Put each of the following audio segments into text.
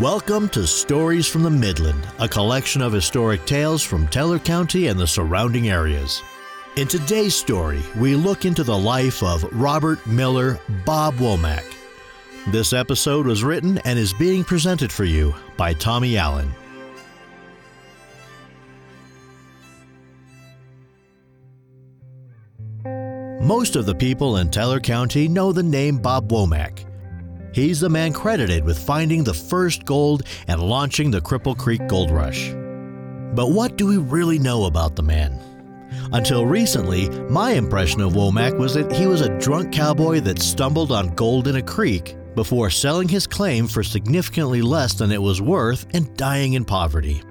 Welcome to Stories from the Midland, a collection of historic tales from Teller County and the surrounding areas. In today's story, we look into the life of Robert Miller Bob Womack. This episode was written and is being presented for you by Tommy Allen. Most of the people in Teller County know the name Bob Womack. He's the man credited with finding the first gold and launching the Cripple Creek Gold Rush. But what do we really know about the man? Until recently, my impression of Womack was that he was a drunk cowboy that stumbled on gold in a creek before selling his claim for significantly less than it was worth and dying in poverty.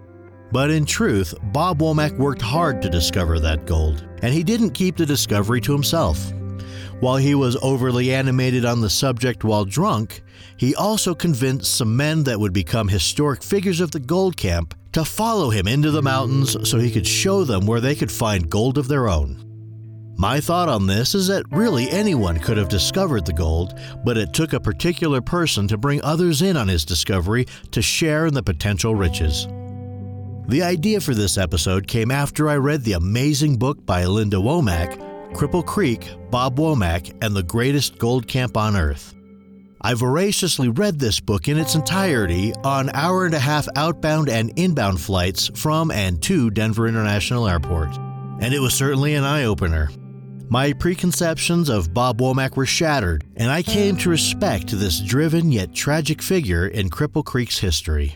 But in truth, Bob Womack worked hard to discover that gold, and he didn't keep the discovery to himself. While he was overly animated on the subject while drunk, he also convinced some men that would become historic figures of the gold camp to follow him into the mountains so he could show them where they could find gold of their own. My thought on this is that really anyone could have discovered the gold, but it took a particular person to bring others in on his discovery to share in the potential riches. The idea for this episode came after I read the amazing book by Linda Wommack Cripple Creek, Bob Womack, and the Greatest Gold Camp on Earth. I voraciously read this book in its entirety on hour and a half outbound and inbound flights from and to Denver International Airport, and it was certainly an eye opener. My preconceptions of Bob Womack were shattered, and I came to respect this driven yet tragic figure in Cripple Creek's history.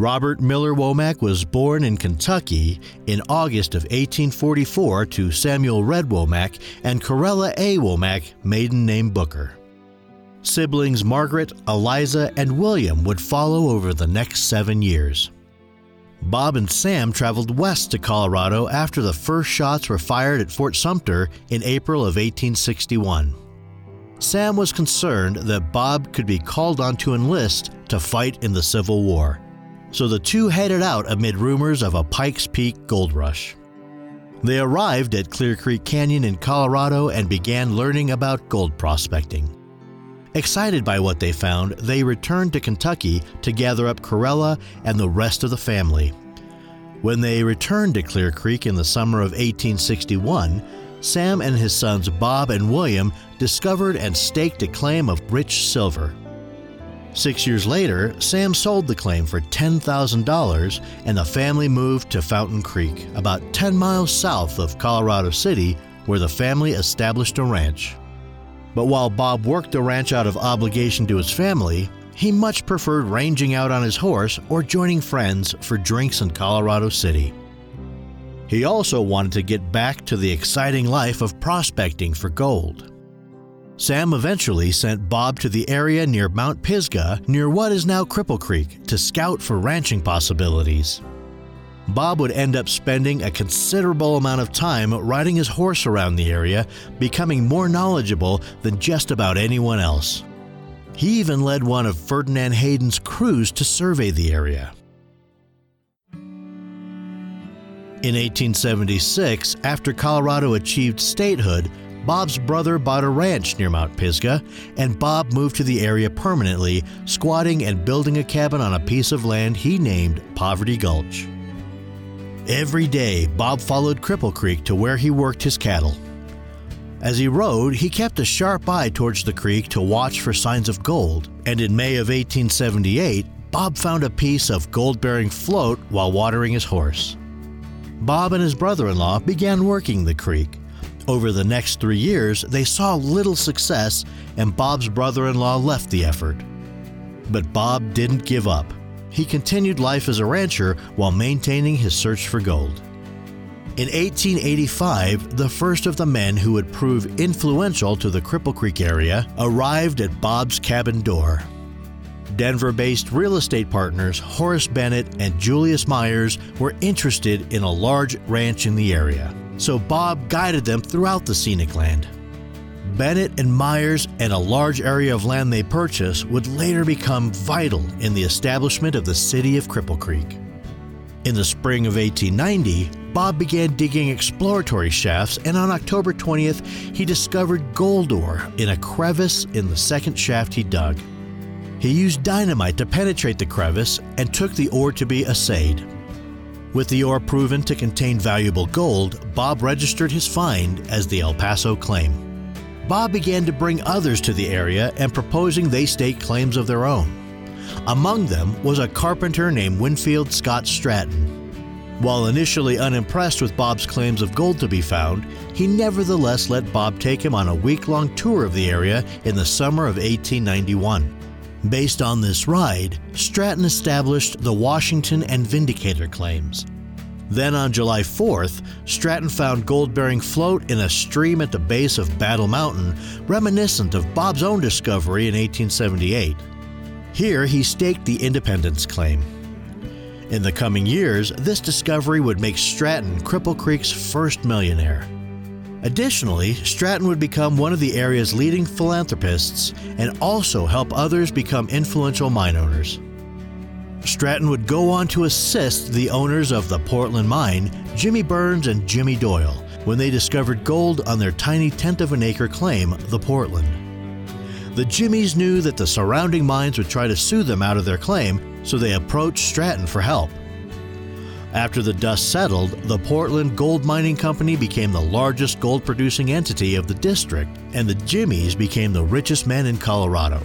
Robert Miller Womack was born in Kentucky in August of 1844 to Samuel Red Womack and Corella A. Womack, maiden name Booker. Siblings Margaret, Eliza, and William would follow over the next seven years. Bob and Sam traveled west to Colorado after the first shots were fired at Fort Sumter in April of 1861. Sam was concerned that Bob could be called on to enlist to fight in the Civil War so the two headed out amid rumors of a Pikes Peak gold rush. They arrived at Clear Creek Canyon in Colorado and began learning about gold prospecting. Excited by what they found, they returned to Kentucky to gather up Corella and the rest of the family. When they returned to Clear Creek in the summer of 1861, Sam and his sons Bob and William discovered and staked a claim of rich silver. Six years later, Sam sold the claim for $10,000 and the family moved to Fountain Creek, about 10 miles south of Colorado City, where the family established a ranch. But while Bob worked the ranch out of obligation to his family, he much preferred ranging out on his horse or joining friends for drinks in Colorado City. He also wanted to get back to the exciting life of prospecting for gold. Sam eventually sent Bob to the area near Mount Pisgah, near what is now Cripple Creek, to scout for ranching possibilities. Bob would end up spending a considerable amount of time riding his horse around the area, becoming more knowledgeable than just about anyone else. He even led one of Ferdinand Hayden's crews to survey the area. In 1876, after Colorado achieved statehood, Bob's brother bought a ranch near Mount Pisgah, and Bob moved to the area permanently, squatting and building a cabin on a piece of land he named Poverty Gulch. Every day, Bob followed Cripple Creek to where he worked his cattle. As he rode, he kept a sharp eye towards the creek to watch for signs of gold, and in May of 1878, Bob found a piece of gold bearing float while watering his horse. Bob and his brother in law began working the creek, over the next three years, they saw little success, and Bob's brother in law left the effort. But Bob didn't give up. He continued life as a rancher while maintaining his search for gold. In 1885, the first of the men who would prove influential to the Cripple Creek area arrived at Bob's cabin door. Denver based real estate partners Horace Bennett and Julius Myers were interested in a large ranch in the area so Bob guided them throughout the scenic land. Bennett and Myers and a large area of land they purchased would later become vital in the establishment of the city of Cripple Creek. In the spring of 1890, Bob began digging exploratory shafts, and on October 20th, he discovered gold ore in a crevice in the second shaft he dug. He used dynamite to penetrate the crevice and took the ore to be assayed. With the ore proven to contain valuable gold, Bob registered his find as the El Paso claim. Bob began to bring others to the area and proposing they stake claims of their own. Among them was a carpenter named Winfield Scott Stratton. While initially unimpressed with Bob's claims of gold to be found, he nevertheless let Bob take him on a week long tour of the area in the summer of 1891. Based on this ride, Stratton established the Washington and Vindicator claims. Then on July 4th, Stratton found gold bearing float in a stream at the base of Battle Mountain, reminiscent of Bob's own discovery in 1878. Here he staked the Independence claim. In the coming years, this discovery would make Stratton Cripple Creek's first millionaire. Additionally, Stratton would become one of the area's leading philanthropists and also help others become influential mine owners. Stratton would go on to assist the owners of the Portland mine, Jimmy Burns and Jimmy Doyle, when they discovered gold on their tiny tenth of an acre claim, the Portland. The Jimmies knew that the surrounding mines would try to sue them out of their claim, so they approached Stratton for help. After the dust settled, the Portland Gold Mining Company became the largest gold producing entity of the district, and the Jimmies became the richest men in Colorado.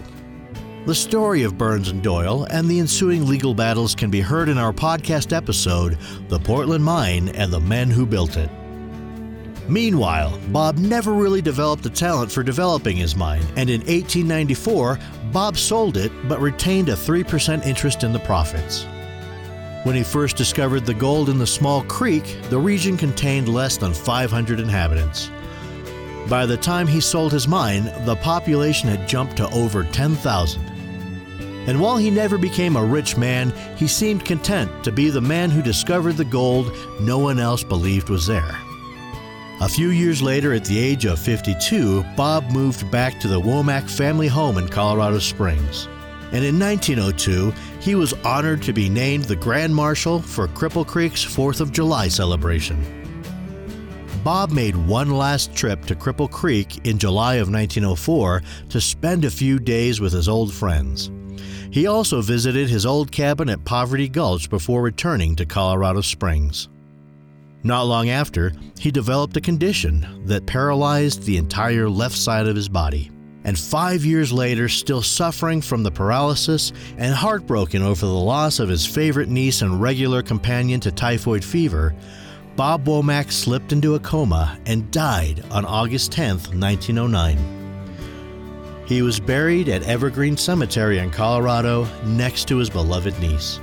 The story of Burns and Doyle and the ensuing legal battles can be heard in our podcast episode, The Portland Mine and the Men Who Built It. Meanwhile, Bob never really developed a talent for developing his mine, and in 1894, Bob sold it but retained a 3% interest in the profits. When he first discovered the gold in the small creek, the region contained less than 500 inhabitants. By the time he sold his mine, the population had jumped to over 10,000. And while he never became a rich man, he seemed content to be the man who discovered the gold no one else believed was there. A few years later, at the age of 52, Bob moved back to the Womack family home in Colorado Springs. And in 1902, he was honored to be named the Grand Marshal for Cripple Creek's 4th of July celebration. Bob made one last trip to Cripple Creek in July of 1904 to spend a few days with his old friends. He also visited his old cabin at Poverty Gulch before returning to Colorado Springs. Not long after, he developed a condition that paralyzed the entire left side of his body. And five years later, still suffering from the paralysis and heartbroken over the loss of his favorite niece and regular companion to typhoid fever, Bob Womack slipped into a coma and died on August 10, 1909. He was buried at Evergreen Cemetery in Colorado next to his beloved niece.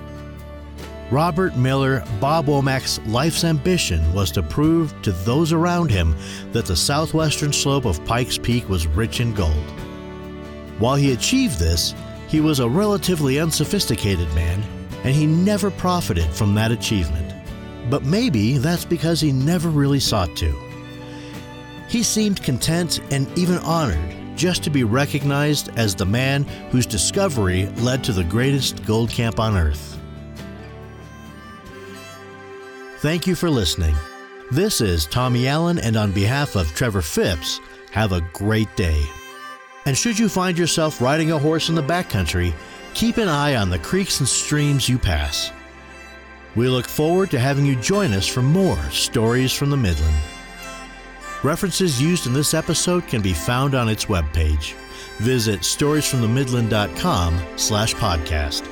Robert Miller, Bob Womack's life's ambition was to prove to those around him that the southwestern slope of Pikes Peak was rich in gold. While he achieved this, he was a relatively unsophisticated man, and he never profited from that achievement. But maybe that's because he never really sought to. He seemed content and even honored just to be recognized as the man whose discovery led to the greatest gold camp on earth. Thank you for listening. This is Tommy Allen, and on behalf of Trevor Phipps, have a great day. And should you find yourself riding a horse in the backcountry, keep an eye on the creeks and streams you pass. We look forward to having you join us for more Stories from the Midland. References used in this episode can be found on its webpage. Visit storiesfromthemidland.com slash podcast.